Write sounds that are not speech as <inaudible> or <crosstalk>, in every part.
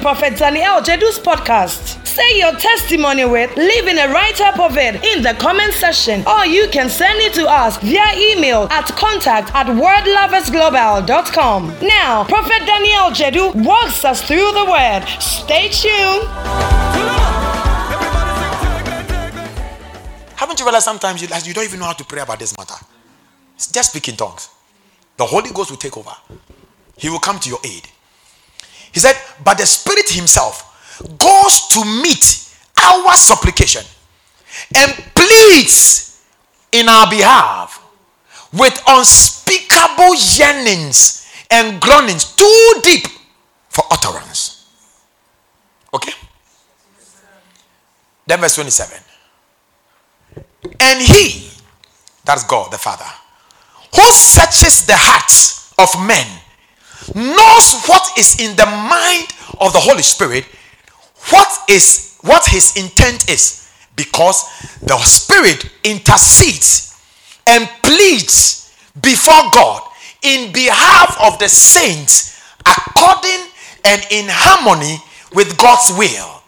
Prophet Daniel Jedu's podcast. Say your testimony with, leaving a write up of it in the comment section, or you can send it to us via email at contact at wordloversglobal.com. Now, Prophet Daniel Jedu walks us through the word. Stay tuned. Haven't you realized sometimes you, you don't even know how to pray about this matter? Just speak in tongues. The Holy Ghost will take over. He will come to your aid. He said, But the Spirit Himself goes to meet our supplication and pleads in our behalf with unspeakable yearnings and groanings too deep for utterance. Okay? Then, verse 27. And He, that's God the Father, who searches the hearts of men knows what is in the mind of the Holy Spirit, what is what his intent is, because the Spirit intercedes and pleads before God in behalf of the saints according and in harmony with God's will.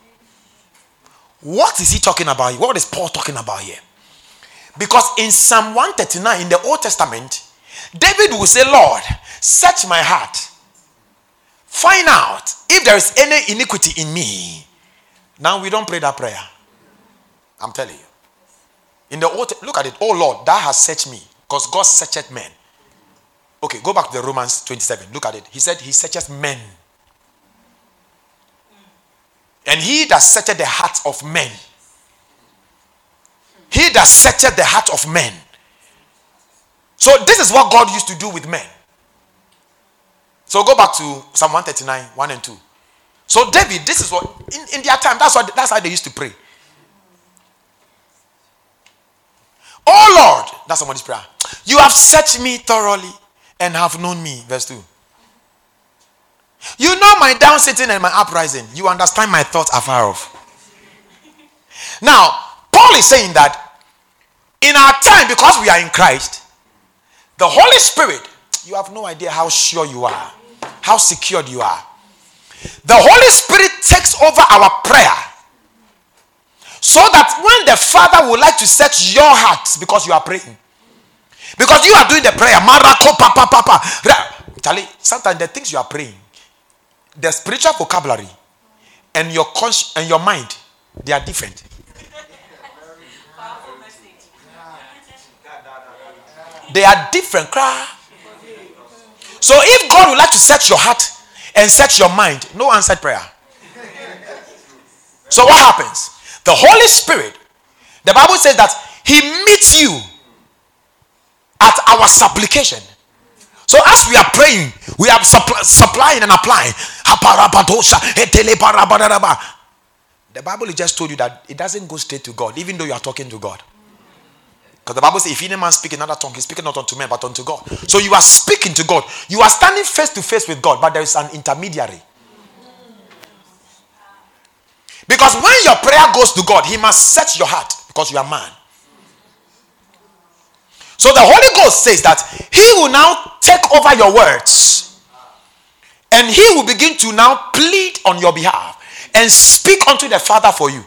What is he talking about? What is Paul talking about here? Because in Psalm 139 in the Old Testament, David will say, Lord, search my heart Find out if there is any iniquity in me. Now we don't pray that prayer. I'm telling you. In the old, look at it. Oh Lord, thou hast searched me. Because God searcheth men. Okay, go back to the Romans 27. Look at it. He said he searches men. And he that searcheth the heart of men. He that searcheth the heart of men. So this is what God used to do with men. So go back to Psalm 139, 1 and 2. So David, this is what in, in their time, that's what that's how they used to pray. Oh Lord, that's somebody's prayer. You have searched me thoroughly and have known me. Verse 2. You know my down sitting and my uprising. You understand my thoughts afar off. Now, Paul is saying that in our time, because we are in Christ, the Holy Spirit, you have no idea how sure you are how secured you are. The Holy Spirit takes over our prayer so that when the Father would like to set your heart because you are praying, because you are doing the prayer, Marako Papa Papa. Charlie, sometimes the things you are praying, the spiritual vocabulary and your conscience and your mind, they are different. They are different. Cry. So if God would like to set your heart and set your mind, no answered prayer. So what happens? The Holy Spirit, the Bible says that He meets you at our supplication. So as we are praying, we are supply, supplying and applying. The Bible just told you that it doesn't go straight to God, even though you are talking to God. Because the Bible says, if any man speak another tongue, he's speaking not unto men, but unto God. So you are speaking to God. You are standing face to face with God, but there is an intermediary. Because when your prayer goes to God, He must search your heart because you are man. So the Holy Ghost says that He will now take over your words and He will begin to now plead on your behalf and speak unto the Father for you.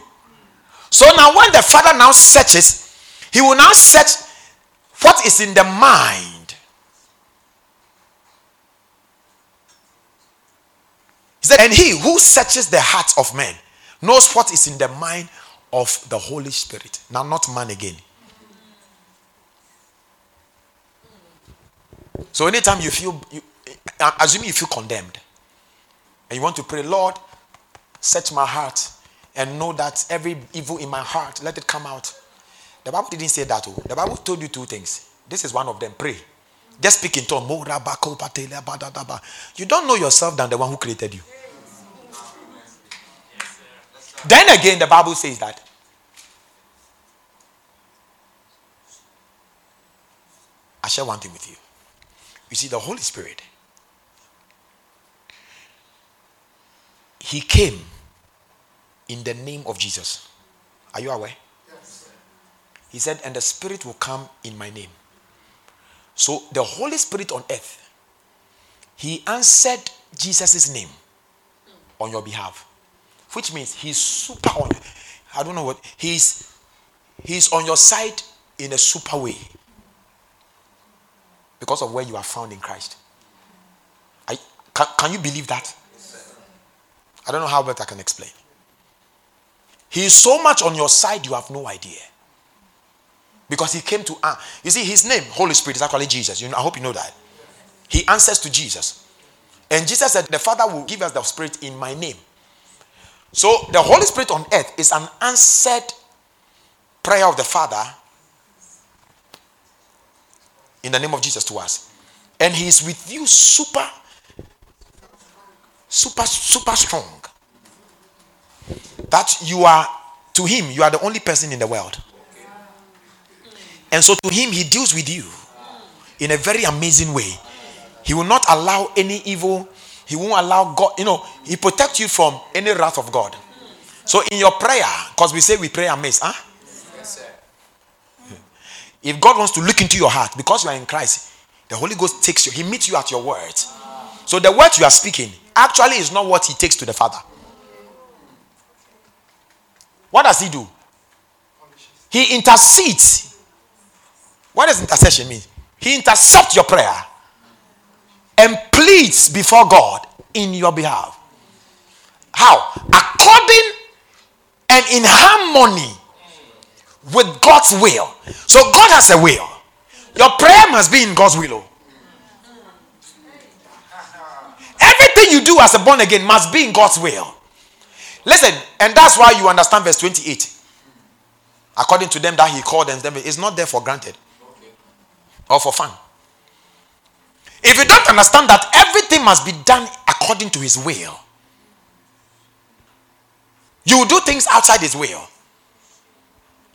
So now, when the Father now searches, he will now search what is in the mind. He said, and he who searches the hearts of men knows what is in the mind of the Holy Spirit. Now, not man again. So anytime you feel, you, assuming you feel condemned, and you want to pray, Lord, search my heart and know that every evil in my heart, let it come out. The Bible didn't say that. Oh. The Bible told you two things. This is one of them. Pray. Just speak in tongue. You don't know yourself than the one who created you. Then again, the Bible says that I share one thing with you. You see, the Holy Spirit, He came in the name of Jesus. Are you aware? He said, and the Spirit will come in my name. So the Holy Spirit on earth, He answered Jesus' name on your behalf, which means He's super on. I don't know what He's He's on your side in a super way because of where you are found in Christ. I, can, can you believe that? I don't know how better I can explain. He is so much on your side, you have no idea. Because he came to, uh, you see, his name, Holy Spirit, is actually Jesus. You know, I hope you know that. He answers to Jesus. And Jesus said, The Father will give us the Spirit in my name. So the Holy Spirit on earth is an answered prayer of the Father in the name of Jesus to us. And he is with you super, super, super strong. That you are, to him, you are the only person in the world. And so to him, he deals with you in a very amazing way. He will not allow any evil, he won't allow God, you know, he protects you from any wrath of God. So in your prayer, because we say we pray amiss, huh? If God wants to look into your heart, because you are in Christ, the Holy Ghost takes you, He meets you at your words. So the words you are speaking actually is not what He takes to the Father. What does He do? He intercedes. What does intercession mean? He intercepts your prayer and pleads before God in your behalf. How? According and in harmony with God's will. So God has a will. Your prayer must be in God's will. Oh. Everything you do as a born again must be in God's will. Listen, and that's why you understand verse 28. According to them that he called them, it's not there for granted or for fun. If you don't understand that everything must be done according to his will, you do things outside his will.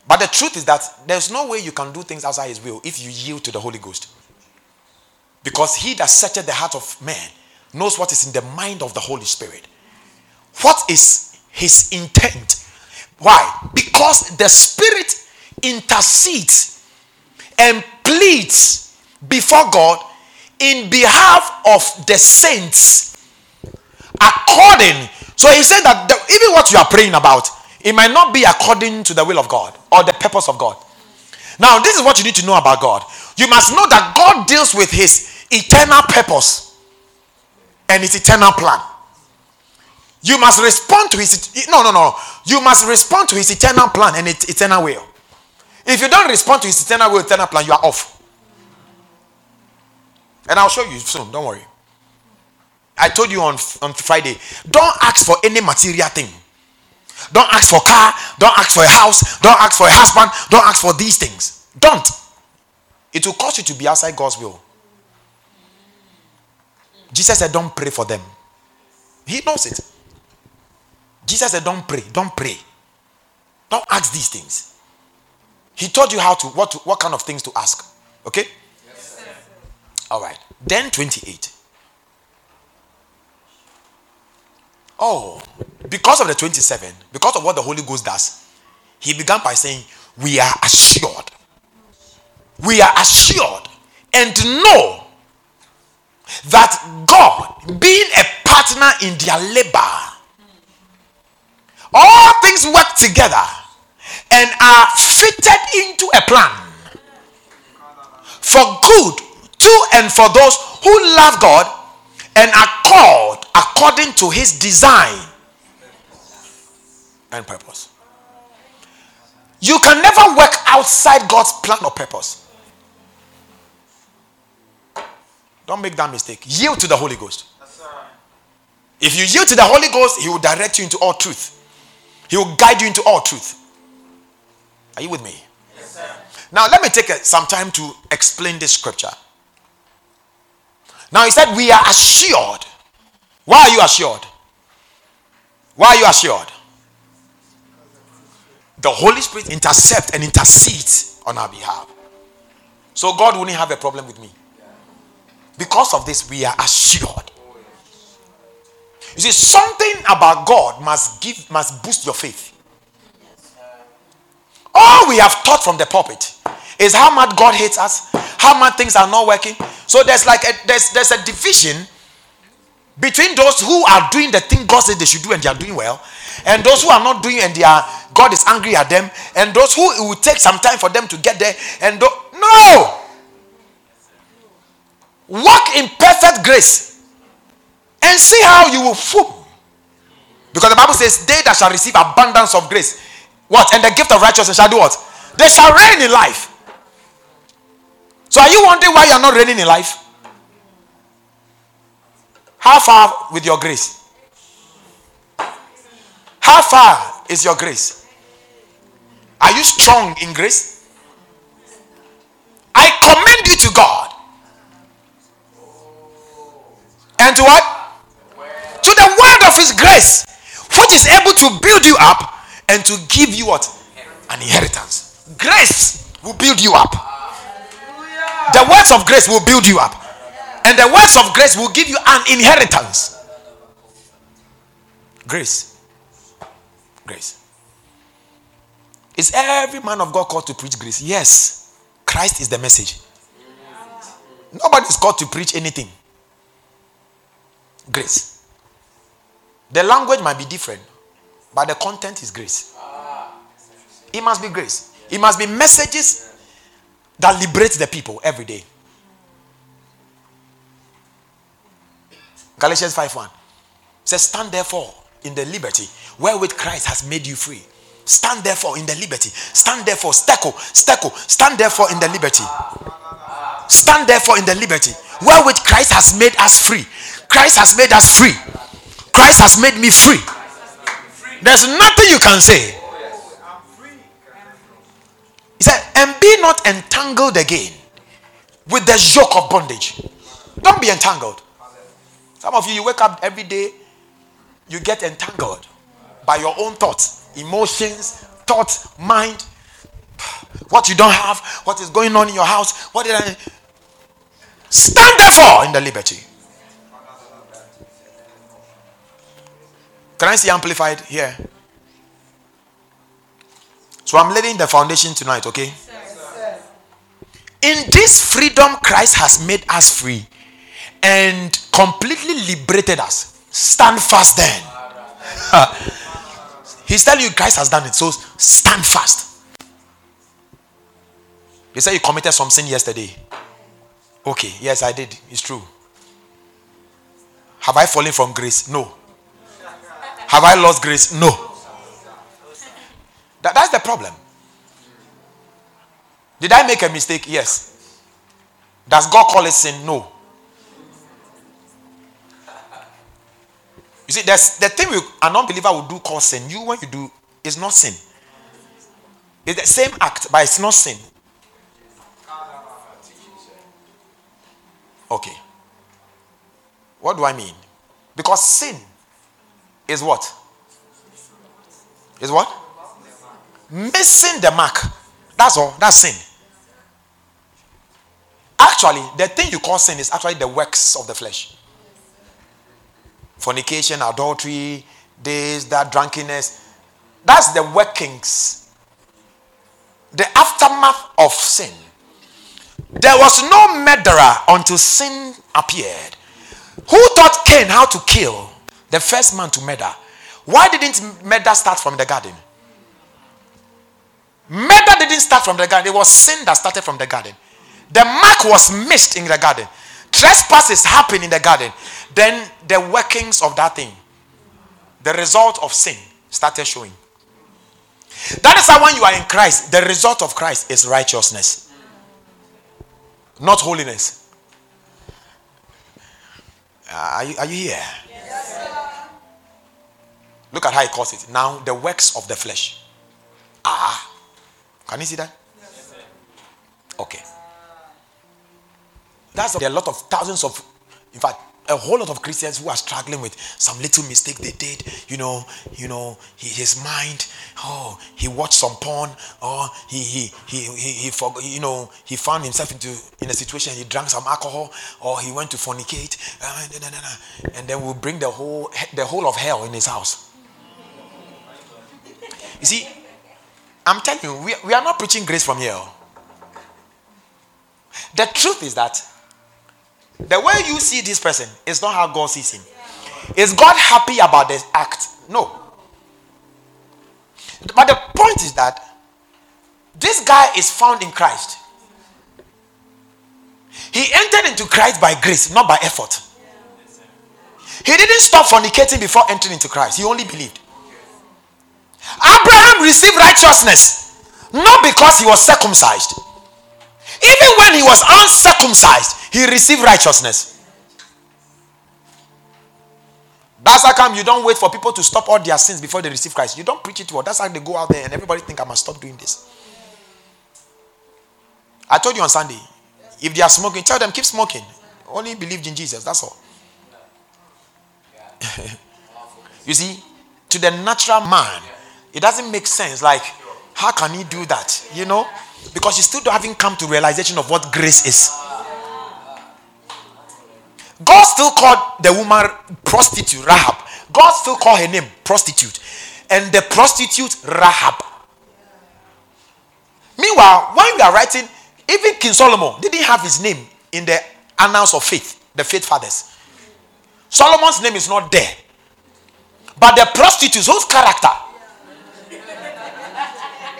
But the truth is that there's no way you can do things outside his will if you yield to the Holy Ghost. Because he that searcheth the heart of man knows what is in the mind of the Holy Spirit. What is his intent? Why? Because the Spirit intercedes and pleads before God in behalf of the saints according so he said that the, even what you are praying about it might not be according to the will of God or the purpose of God. Now, this is what you need to know about God. You must know that God deals with his eternal purpose and his eternal plan. You must respond to his no no no. You must respond to his eternal plan and eternal will. If you don't respond to his eternal will, eternal plan, you are off. And I'll show you soon. Don't worry. I told you on on Friday. Don't ask for any material thing. Don't ask for car. Don't ask for a house. Don't ask for a husband. Don't ask for these things. Don't. It will cause you to be outside God's will. Jesus said, Don't pray for them. He knows it. Jesus said, Don't pray. Don't pray. Don't ask these things. He taught you how to what to, what kind of things to ask. Okay? Yes, All right. Then 28. Oh, because of the 27, because of what the Holy Ghost does, he began by saying, We are assured. We are assured and know that God, being a partner in their labor, all things work together and are fitted into a plan for good to and for those who love God and are called according to his design and purpose. You can never work outside God's plan or purpose. Don't make that mistake. Yield to the Holy Ghost. If you yield to the Holy Ghost, He will direct you into all truth. He will guide you into all truth. Are you with me? Yes, sir. now, let me take a, some time to explain this scripture. Now, he said, We are assured. Why are you assured? Why are you assured? The Holy Spirit intercepts and intercedes on our behalf. So God wouldn't have a problem with me. Because of this, we are assured. You see, something about God must give, must boost your faith. All we have taught from the pulpit is how much God hates us, how much things are not working. So there's like a, there's there's a division between those who are doing the thing God said they should do and they are doing well, and those who are not doing and they are God is angry at them, and those who it will take some time for them to get there. And do, no, walk in perfect grace and see how you will fool. Because the Bible says, They that shall receive abundance of grace, what? And the gift of righteousness shall do what? They shall reign in life. So are you wondering why you are not reigning in life? How far with your grace? How far is your grace? Are you strong in grace? I commend you to God. And to what? To the word of his grace, which is able to build you up and to give you what? An inheritance. Grace will build you up. The words of grace will build you up. And the words of grace will give you an inheritance. Grace. Grace. Is every man of God called to preach grace? Yes. Christ is the message. Nobody is called to preach anything. Grace. The language might be different, but the content is grace. It must be grace. It must be messages that liberate the people every day. Galatians 5:1 says, Stand therefore in the liberty wherewith Christ has made you free. Stand therefore in the liberty. Stand therefore, steko, steko, stand therefore in the liberty. Stand therefore in the liberty wherewith Christ has made us free. Christ has made us free. Christ has made me free. There's nothing you can say. He said, and be not entangled again with the yoke of bondage. Don't be entangled. Some of you, you wake up every day, you get entangled by your own thoughts, emotions, thoughts, mind, what you don't have, what is going on in your house. What did I stand therefore in the liberty? Can I see amplified here? So I'm laying the foundation tonight, okay? In this freedom, Christ has made us free and completely liberated us. Stand fast then. <laughs> He's telling you Christ has done it. So stand fast. You say you committed some sin yesterday. Okay, yes, I did. It's true. Have I fallen from grace? No. Have I lost grace? No. That, that's the problem. Did I make a mistake? Yes. Does God call it sin? No. You see, there's the thing we, an unbeliever will do called sin. You, when you do, is not sin. It's the same act, but it's not sin. Okay. What do I mean? Because sin is what? Is what? Missing the mark. That's all. That's sin. Actually, the thing you call sin is actually the works of the flesh fornication, adultery, this, that, drunkenness. That's the workings, the aftermath of sin. There was no murderer until sin appeared. Who taught Cain how to kill the first man to murder? Why didn't murder start from the garden? Murder didn't start from the garden. It was sin that started from the garden. The mark was missed in the garden. Trespasses happened in the garden. Then the workings of that thing, the result of sin, started showing. That is how when you are in Christ, the result of Christ is righteousness, not holiness. Uh, are, you, are you here? Look at how he calls it. Now, the works of the flesh. Ah. Can you see that? Okay. That's a lot of thousands of, in fact, a whole lot of Christians who are struggling with some little mistake they did. You know, you know, his mind. Oh, he watched some porn, or he he he he, he you know he found himself into in a situation. He drank some alcohol, or he went to fornicate, uh, and then we'll bring the whole the whole of hell in his house. You see, I'm telling you, we, we are not preaching grace from here. The truth is that the way you see this person is not how God sees him. Is God happy about this act? No. But the point is that this guy is found in Christ. He entered into Christ by grace, not by effort. He didn't stop fornicating before entering into Christ, he only believed. Abraham received righteousness not because he was circumcised. Even when he was uncircumcised, he received righteousness. That's how come you don't wait for people to stop all their sins before they receive Christ. You don't preach it well. That's how they go out there and everybody think I must stop doing this. I told you on Sunday, if they are smoking, tell them keep smoking. Only believe in Jesus. That's all. <laughs> you see, to the natural man, it doesn't make sense. Like, how can he do that? You know? Because you still haven't come to realization of what grace is. God still called the woman prostitute Rahab. God still called her name prostitute. And the prostitute Rahab. Meanwhile, when we are writing, even King Solomon didn't have his name in the annals of faith, the faith fathers. Solomon's name is not there. But the prostitute, whose character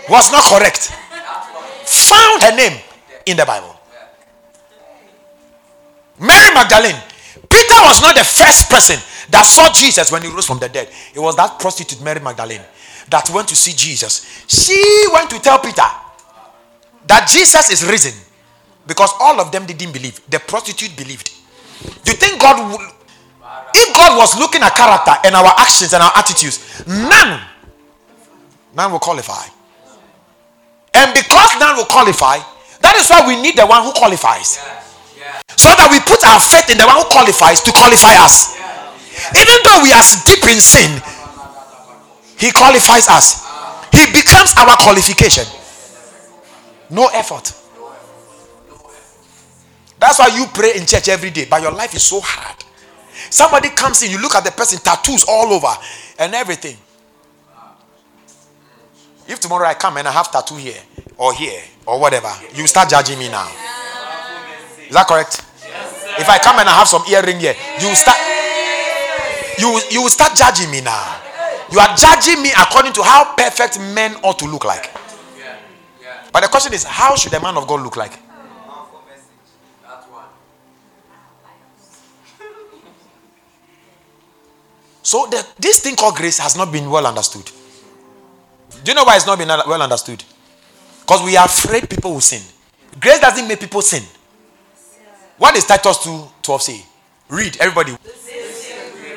was not correct, found her name in the Bible. Mary Magdalene. Peter was not the first person that saw Jesus when he rose from the dead. It was that prostitute, Mary Magdalene, that went to see Jesus. She went to tell Peter that Jesus is risen because all of them didn't believe. The prostitute believed. Do you think God would, if God was looking at character and our actions and our attitudes, none, none will qualify. And because none will qualify, that is why we need the one who qualifies. So that we put our faith in the one who qualifies to qualify us. Even though we are deep in sin, he qualifies us. He becomes our qualification. No effort. That's why you pray in church every day, but your life is so hard. Somebody comes in, you look at the person, tattoos all over and everything. If tomorrow I come and I have tattoo here or here or whatever, you start judging me now. Is that correct? if I come and I have some earring here, you start you you will start judging me now. You are judging me according to how perfect men ought to look like. But the question is, how should a man of God look like? So the, this thing called grace has not been well understood. Do you know why it's not been well understood? Because we are afraid people will sin. Grace doesn't make people sin. What is Titus 2 12 say? Read, everybody.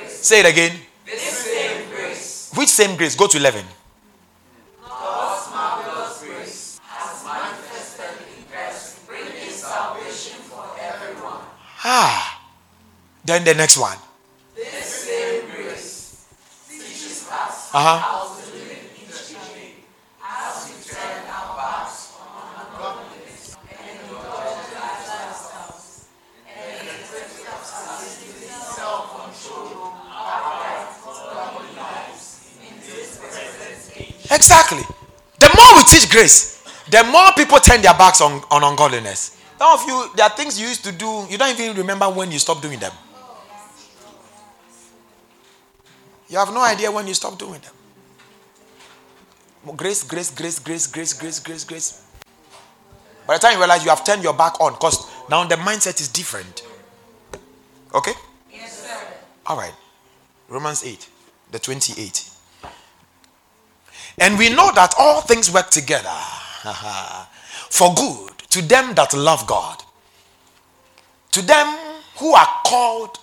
Say it again. Same Which same grace? Go to 11. God's marvelous grace has manifested in Christ, bringing salvation for everyone. Ah. Then the next one. This same grace teaches us Uh-huh. Exactly. The more we teach grace, the more people turn their backs on, on ungodliness. Some of you, there are things you used to do, you don't even remember when you stopped doing them. You have no idea when you stopped doing them. Grace, grace, grace, grace, grace, grace, grace, grace. By the time you realize you have turned your back on, because now the mindset is different. Okay? Yes, sir. All right. Romans 8, the 28. And we know that all things work together <laughs> for good to them that love God, to them who are called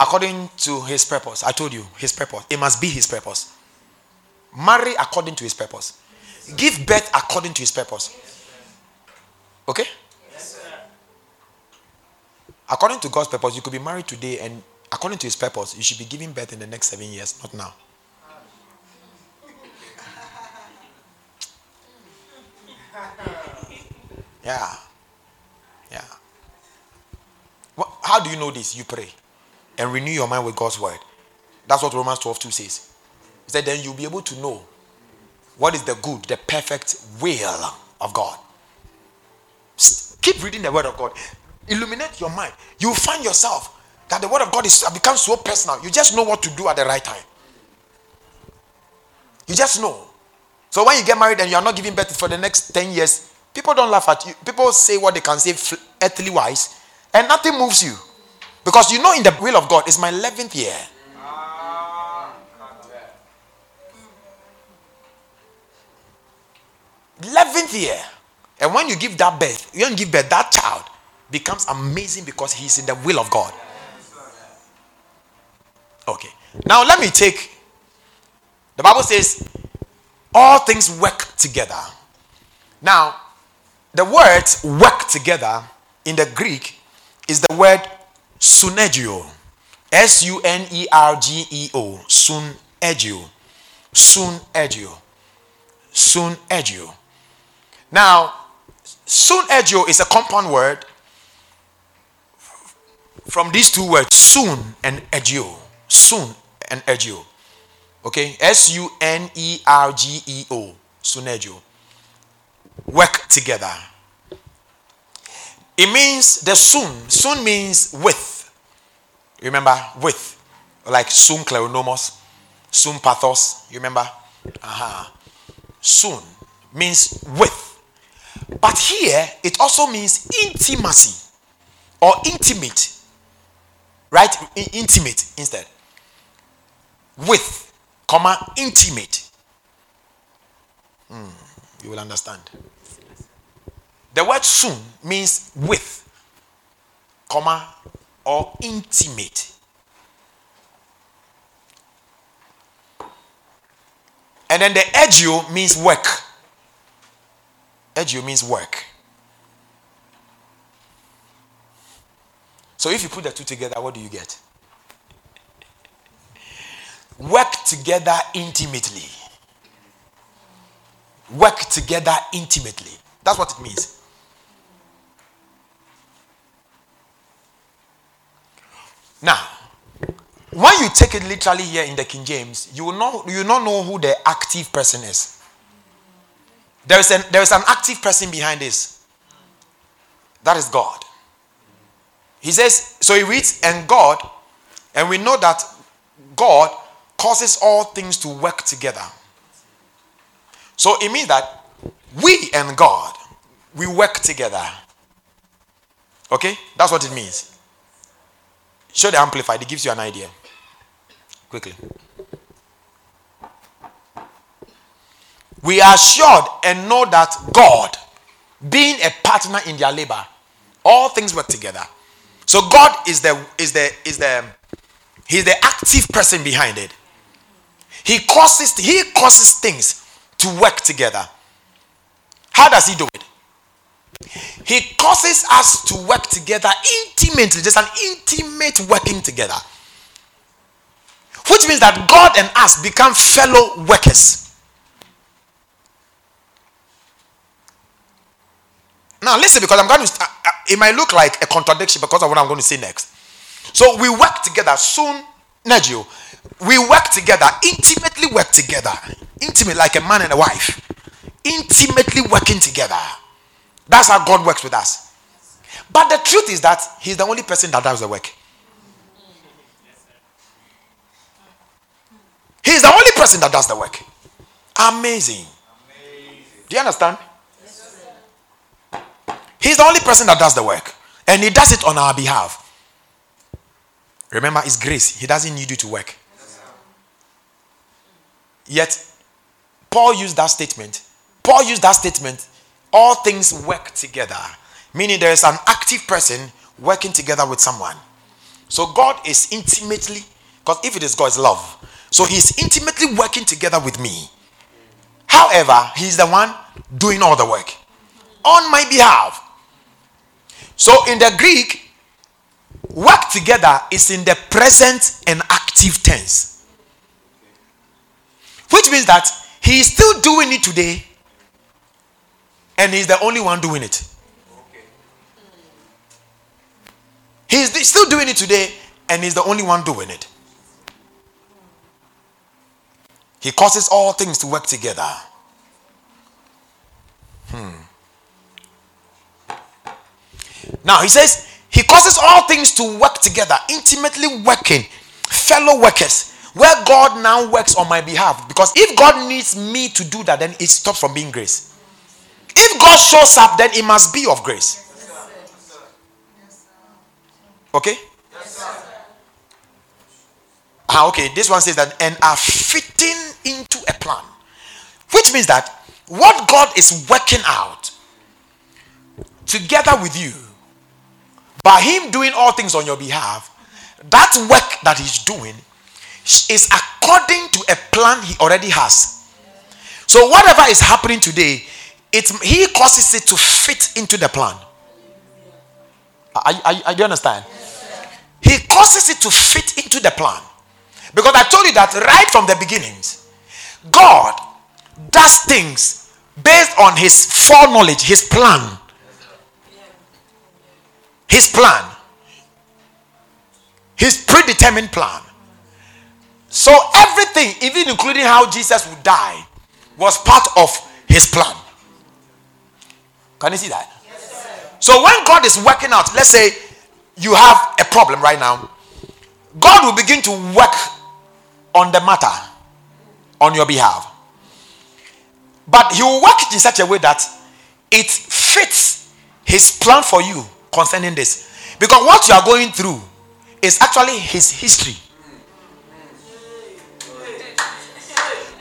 according to his purpose. I told you, his purpose. It must be his purpose. Marry according to his purpose. Give birth according to his purpose. Okay? According to God's purpose, you could be married today, and according to his purpose, you should be giving birth in the next seven years, not now. Yeah. Yeah. how do you know this? You pray and renew your mind with God's word. That's what Romans 12 2 says. He said, then you'll be able to know what is the good, the perfect will of God. Keep reading the word of God. Illuminate your mind. You'll find yourself that the word of God is become so personal. You just know what to do at the right time. You just know. So when you get married and you are not giving birth for the next 10 years, people don't laugh at you. People say what they can say earthly wise, and nothing moves you. Because you know in the will of God, it's my 11th year. 11th year. And when you give that birth, you don't give birth, that child becomes amazing because he's in the will of God. Okay. Now let me take the Bible says all things work together. Now, the word work together in the Greek is the word sunergeo. S U N E R G E O. Sunergeo. Sunergeo. Sunergeo. Now, sunergeo is a compound word from these two words, soon and egio. Soon and egio. Okay? S U N E R G E O. Sunergeo. Work together. It means the soon. Soon means with. Remember? With. Like soon kleronomos. Soon pathos. You remember? Uh-huh. Soon means with. But here, it also means intimacy or intimate. Right? intimate instead. With, comma, intimate. You will understand. The word soon means with, comma, or intimate. And then the egio means work. Egio means work. So if you put the two together, what do you get? Work together intimately. Work together intimately. That's what it means. Now, when you take it literally here in the King James, you will not you will not know who the active person is. There is, an, there is an active person behind this. That is God. He says, so he reads, and God, and we know that God causes all things to work together. So it means that we and God, we work together. Okay? That's what it means. Show the amplified, it gives you an idea. Quickly. we are assured and know that God, being a partner in their labor, all things work together. So God is the is the is the he's the active person behind it. He causes he causes things to work together. How does he do it? He causes us to work together intimately. There's an intimate working together. Which means that God and us become fellow workers. Now, listen, because I'm going to, uh, it might look like a contradiction because of what I'm going to say next. So, we work together soon, Negio. We work together, intimately work together. Intimate, like a man and a wife. Intimately working together. That's how God works with us. But the truth is that He's the only person that does the work. He's the only person that does the work. Amazing. Amazing. Do you understand? He's the only person that does the work. And he does it on our behalf. Remember, it's grace. He doesn't need you to work. Yet, Paul used that statement. Paul used that statement. All things work together. Meaning there is an active person working together with someone. So God is intimately, because if it is God's love. So He's intimately working together with me. However, He's the one doing all the work on my behalf. So in the Greek, work together is in the present and active tense. Which means that he is still doing it today and he's the only one doing it. He's still doing it today and he's the only one doing it. He causes all things to work together. Hmm. Now he says he causes all things to work together, intimately working, fellow workers, where God now works on my behalf. Because if God needs me to do that, then it stops from being grace. If God shows up, then it must be of grace. Okay? Ah, okay. This one says that and are fitting into a plan, which means that what God is working out together with you by Him doing all things on your behalf, that work that He's doing is according to a plan He already has. So whatever is happening today, it He causes it to fit into the plan. I, I, I do you understand? He causes it to fit into the plan. Because I told you that right from the beginnings, God does things based on his foreknowledge, his plan. His plan. His predetermined plan. So everything, even including how Jesus would die, was part of his plan. Can you see that? Yes, so when God is working out, let's say you have a problem right now, God will begin to work on the matter on your behalf. But he will work it in such a way that it fits his plan for you concerning this. Because what you are going through is actually his history.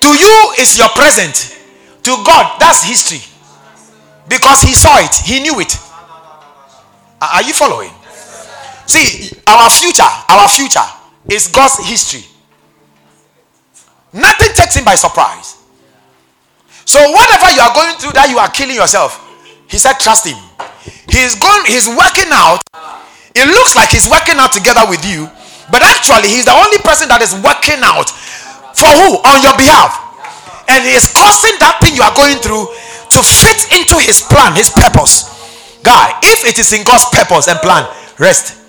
To you is your present. To God, that's history. Because he saw it, he knew it. Are you following? See, our future, our future is God's history. Nothing takes him by surprise. So whatever you are going through that you are killing yourself, he said, trust him. He's going, he's working out. It looks like he's working out together with you, but actually he's the only person that is working out for who? On your behalf. And he is causing that thing you are going through to fit into his plan, his purpose. Guy, if it is in God's purpose and plan, rest.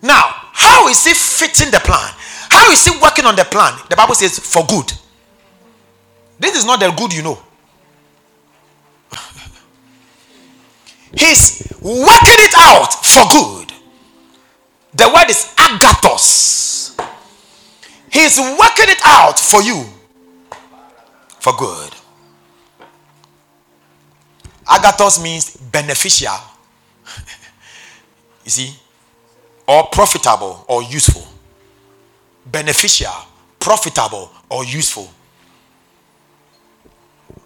Now, how is he fitting the plan? How is he working on the plan? The Bible says for good. This is not the good you know. <laughs> He's working it out for good. The word is agathos. He's working it out for you for good. Agathos means beneficial. <laughs> you see? Or profitable or useful. Beneficial, profitable, or useful.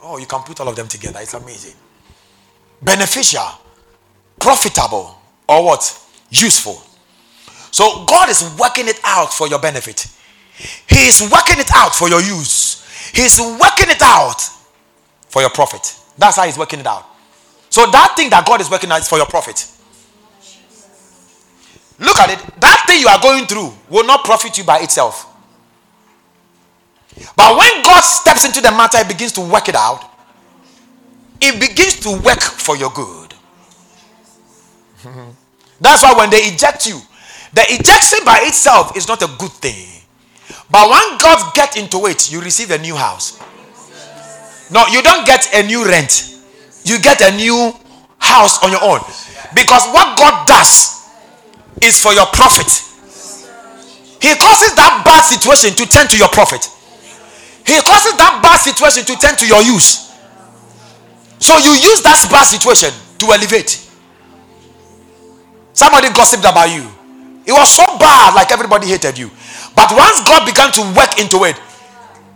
Oh, you can put all of them together. It's amazing. Beneficial, profitable, or what? Useful. So God is working it out for your benefit. He is working it out for your use. He's working it out for your profit. That's how he's working it out. So that thing that God is working out is for your profit. Look at it. That thing you are going through will not profit you by itself. But when God steps into the matter, He begins to work it out. It begins to work for your good. <laughs> That's why when they eject you, the ejection by itself is not a good thing. But when God gets into it, you receive a new house. No, you don't get a new rent. You get a new house on your own. Because what God does is for your profit. He causes that bad situation to turn to your profit. He causes that bad situation to turn to your use. So you use that bad situation to elevate. Somebody gossiped about you. It was so bad, like everybody hated you. But once God began to work into it,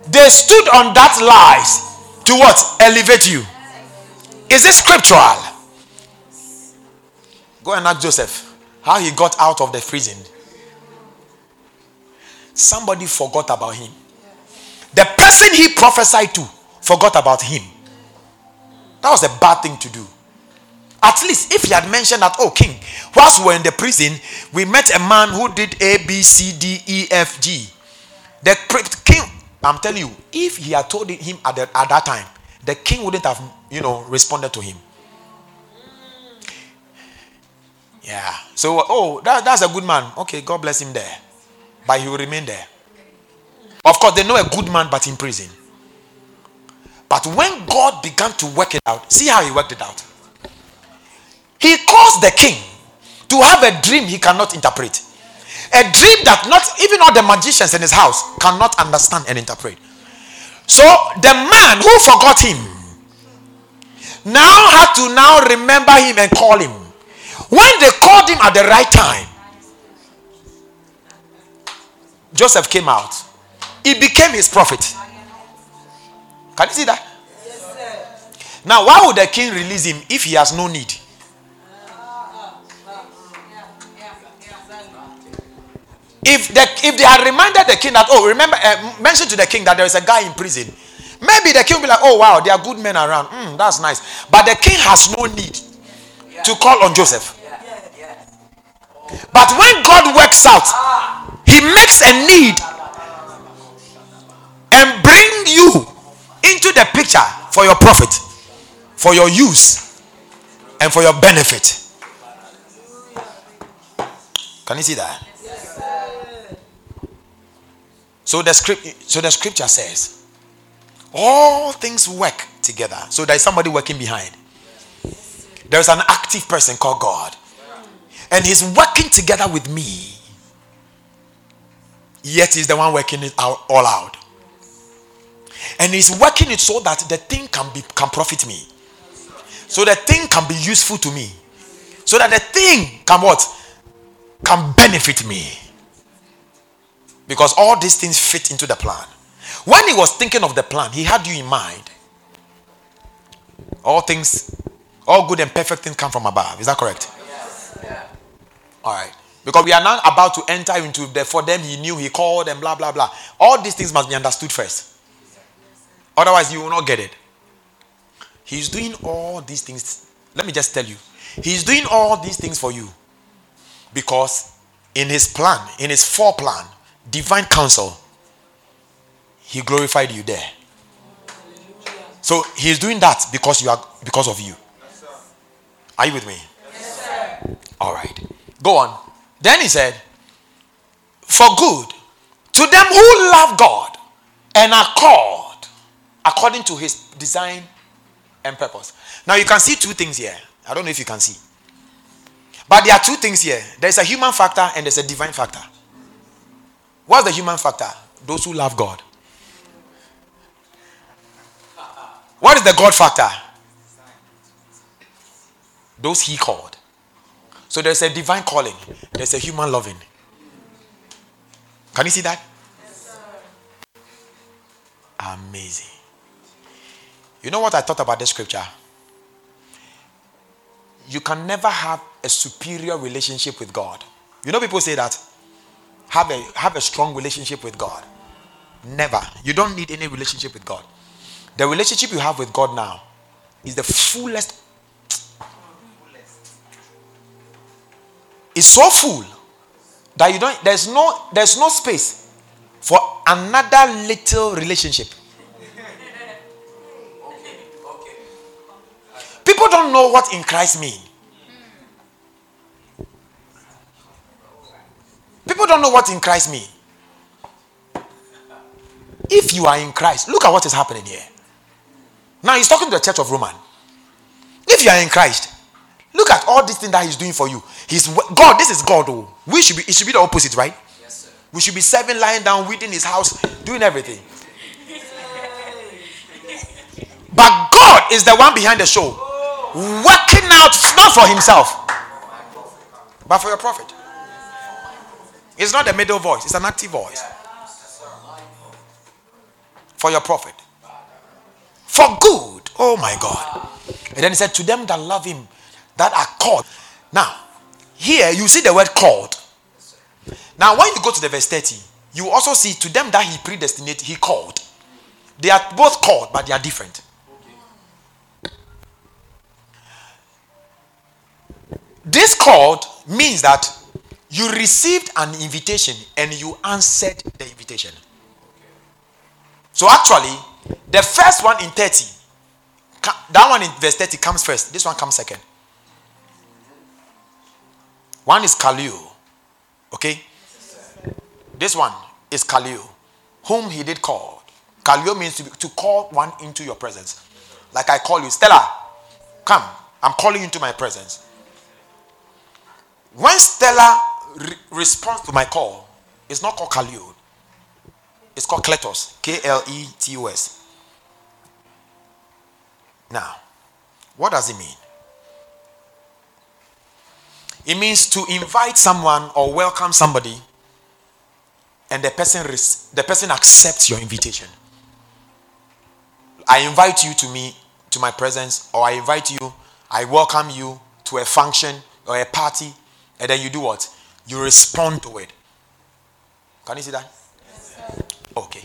they stood on that lies to what? Elevate you. Is it scriptural? Go and ask Joseph how he got out of the prison. Somebody forgot about him. The person he prophesied to forgot about him. That was a bad thing to do. At least if he had mentioned that, oh, king, whilst we were in the prison, we met a man who did A, B, C, D, E, F, G. The king, I'm telling you, if he had told him at, the, at that time, the king wouldn't have, you know, responded to him. Yeah. So, oh, that, that's a good man. Okay, God bless him there. But he will remain there. Of course, they know a good man, but in prison. But when God began to work it out, see how he worked it out. He caused the king to have a dream he cannot interpret. A dream that not even all the magicians in his house cannot understand and interpret. So the man who forgot him now had to now remember him and call him. When they called him at the right time, Joseph came out. He became his prophet. Can you see that? Yes, now, why would the king release him if he has no need? If the, if they had reminded the king that, oh, remember, uh, mention to the king that there is a guy in prison, maybe the king will be like, oh, wow, there are good men around. Mm, that's nice. But the king has no need to call on Joseph. But when God works out, he makes a need and bring you into the picture for your profit, for your use, and for your benefit. Can you see that? So the script so the scripture says all things work together. So there is somebody working behind. There's an active person called God. And he's working together with me. Yet he's the one working it out, all out. And he's working it so that the thing can be can profit me. So the thing can be useful to me. So that the thing can what? Can benefit me. Because all these things fit into the plan. When he was thinking of the plan, he had you in mind. All things, all good and perfect things come from above. Is that correct? Yes. Yeah. All right. Because we are now about to enter into the for them he knew, he called, and blah blah blah. All these things must be understood first. Otherwise, you will not get it. He's doing all these things. Let me just tell you. He's doing all these things for you. Because in his plan, in his foreplan, divine counsel, he glorified you there. So he's doing that because you are because of you. Are you with me? All right. Go on. Then he said, For good to them who love God and are called according to his design and purpose. Now you can see two things here. I don't know if you can see. But there are two things here. There's a human factor and there's a divine factor. What's the human factor? Those who love God. What is the God factor? Those he called. So there's a divine calling, there's a human loving. Can you see that? Amazing. You know what I thought about this scripture? You can never have a superior relationship with God. You know, people say that have a have a strong relationship with God. Never. You don't need any relationship with God. The relationship you have with God now is the fullest. It's so full that you don't there's no there's no space for another little relationship. <laughs> People don't know what in Christ mean. People don't know what in Christ mean. If you are in Christ, look at what is happening here. Now he's talking to the church of Roman. If you are in Christ, look at all these things that he's doing for you. He's God. This is God. Oh, we should be. It should be the opposite, right? Yes, sir. We should be serving, lying down, within His house, doing everything. but God is the one behind the show, working out not for Himself, but for your profit. It's not a middle voice, it's an active voice. For your profit. For good. Oh my God. And then he said, To them that love him, that are called. Now, here you see the word called. Now, when you go to the verse 30, you also see to them that he predestinated, he called. They are both called, but they are different. This called means that you received an invitation and you answered the invitation. So actually, the first one in 30, that one in verse 30 comes first. This one comes second. One is Kaleo. Okay? This one is Kaleo, whom he did call. Kaleo means to, be, to call one into your presence. Like I call you, Stella, come. I'm calling you into my presence. When Stella re- responds to my call, it's not called Kaleo. It's called Kletos. K L E T O S. Now, what does it mean? It means to invite someone or welcome somebody and the person res- the person accepts your invitation. I invite you to me to my presence or I invite you, I welcome you to a function or a party and then you do what? You respond to it. Can you see that? Yes, okay.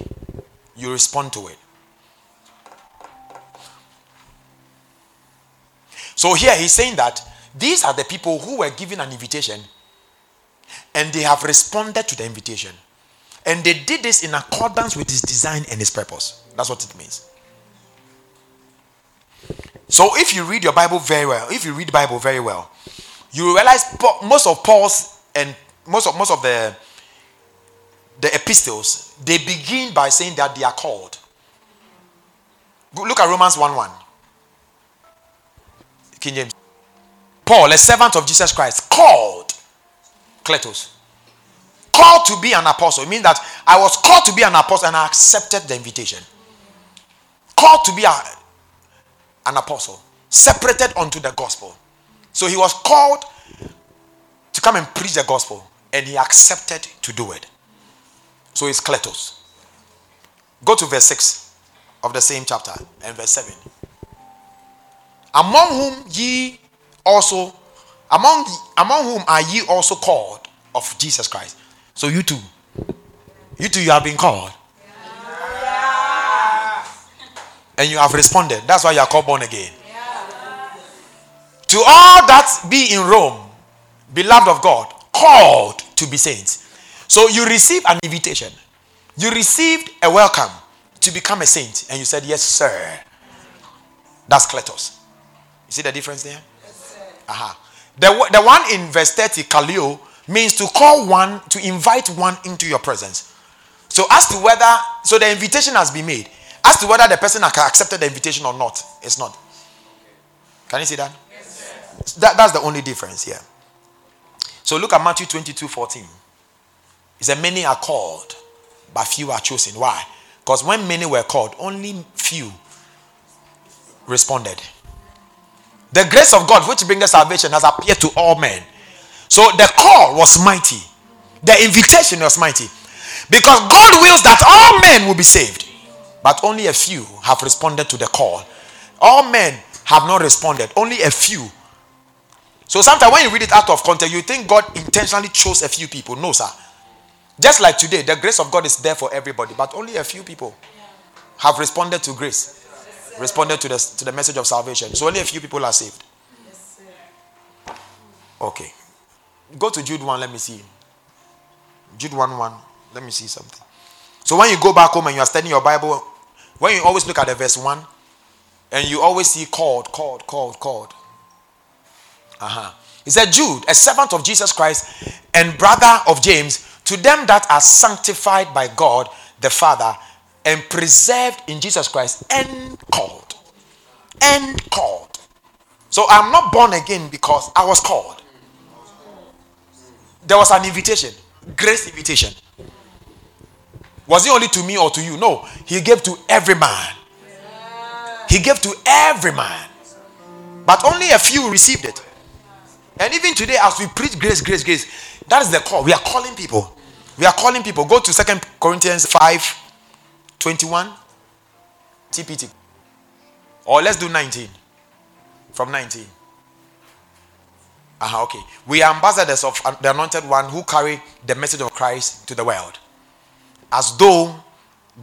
You respond to it. So here he's saying that these are the people who were given an invitation and they have responded to the invitation. And they did this in accordance with his design and his purpose. That's what it means. So if you read your Bible very well, if you read the Bible very well, you realize most of Paul's and most of most of the the epistles they begin by saying that they are called. Look at Romans 1 1. King James. Paul, a servant of Jesus Christ, called Kletos. Called to be an apostle. It means that I was called to be an apostle and I accepted the invitation. Called to be a, an apostle, separated unto the gospel. So he was called to come and preach the gospel and he accepted to do it. So it's Kletos. Go to verse 6 of the same chapter and verse 7. Among whom ye also, among, among whom are ye also called of Jesus Christ. So you too. You too, you have been called. Yeah. And you have responded. That's why you are called born again. To all that be in Rome, beloved of God, called to be saints. So you received an invitation. You received a welcome to become a saint. And you said, Yes, sir. That's Kletos. You see the difference there? Yes, Aha. The, the one in verse 30, Kaleo, means to call one, to invite one into your presence. So as to whether, so the invitation has been made. As to whether the person accepted the invitation or not, it's not. Can you see that? Yes, That, that's the only difference here. So look at Matthew 22 14. He said, Many are called, but few are chosen. Why? Because when many were called, only few responded. The grace of God, which brings salvation, has appeared to all men. So the call was mighty, the invitation was mighty. Because God wills that all men will be saved, but only a few have responded to the call. All men have not responded, only a few so sometimes when you read it out of context, you think God intentionally chose a few people. No, sir. Just like today, the grace of God is there for everybody, but only a few people have responded to grace, responded to the, to the message of salvation. So only a few people are saved. Okay. Go to Jude 1, let me see. Jude 1 1. Let me see something. So when you go back home and you are studying your Bible, when you always look at the verse 1, and you always see called, called, called, called. Uh-huh. He said, Jude, a servant of Jesus Christ and brother of James, to them that are sanctified by God the Father and preserved in Jesus Christ and called. And called. So I'm not born again because I was called. There was an invitation, grace invitation. Was it only to me or to you? No, he gave to every man. He gave to every man. But only a few received it. And even today, as we preach grace, grace, grace, that is the call. We are calling people. We are calling people. Go to Second Corinthians 5 21. TPT. Or let's do 19. From 19. Uh-huh, okay. We are ambassadors of the anointed one who carry the message of Christ to the world. As though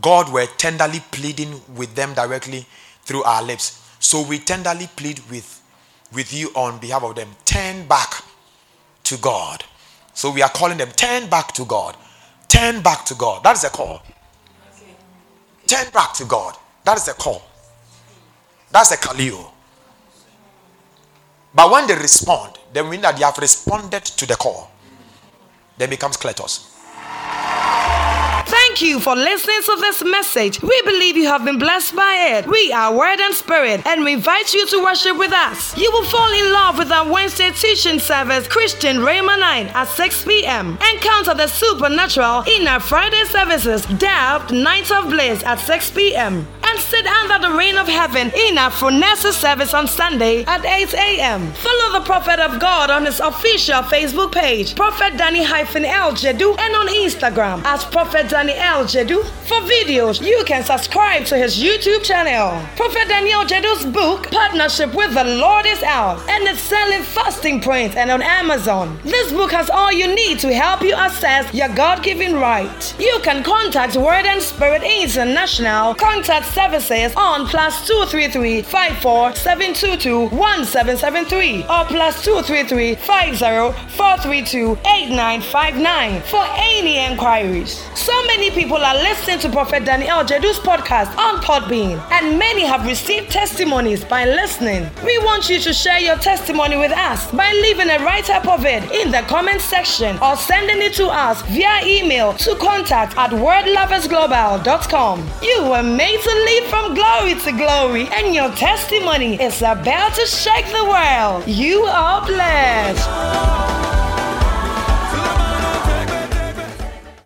God were tenderly pleading with them directly through our lips. So we tenderly plead with, with you on behalf of them. Turn back to God. So we are calling them, turn back to God. Turn back to God. That is a call. Turn back to God. That is a call. That's a kaleo. But when they respond, they mean that they have responded to the call. Then becomes kletos. Thank you for listening to this message. We believe you have been blessed by it. We are Word and Spirit, and we invite you to worship with us. You will fall in love with our Wednesday teaching service, Christian Rhema 9 at 6 p.m. Encounter the supernatural in our Friday services, Depth Night of Bliss at 6 p.m sit under the rain of heaven in our Sunesis service on Sunday at 8 a.m. Follow the Prophet of God on his official Facebook page, Prophet Daniel Jedu, and on Instagram as Prophet Daniel Jedu. For videos, you can subscribe to his YouTube channel. Prophet Daniel Jedu's book, Partnership with the Lord, is out and it's selling fasting print and on Amazon. This book has all you need to help you assess your God given right. You can contact Word and Spirit International. Contact services on plus 233 54 722 1773 or plus 233 50 432 8959 for any inquiries. So many people are listening to Prophet Daniel Jedu's podcast on Podbean, and many have received testimonies by listening. We want you to share your testimony with us by leaving a write up of it in the comment section or sending it to us via email to contact at wordloversglobal.com. You were made to live from glory to glory, and your testimony is about to shake the world. You are blessed.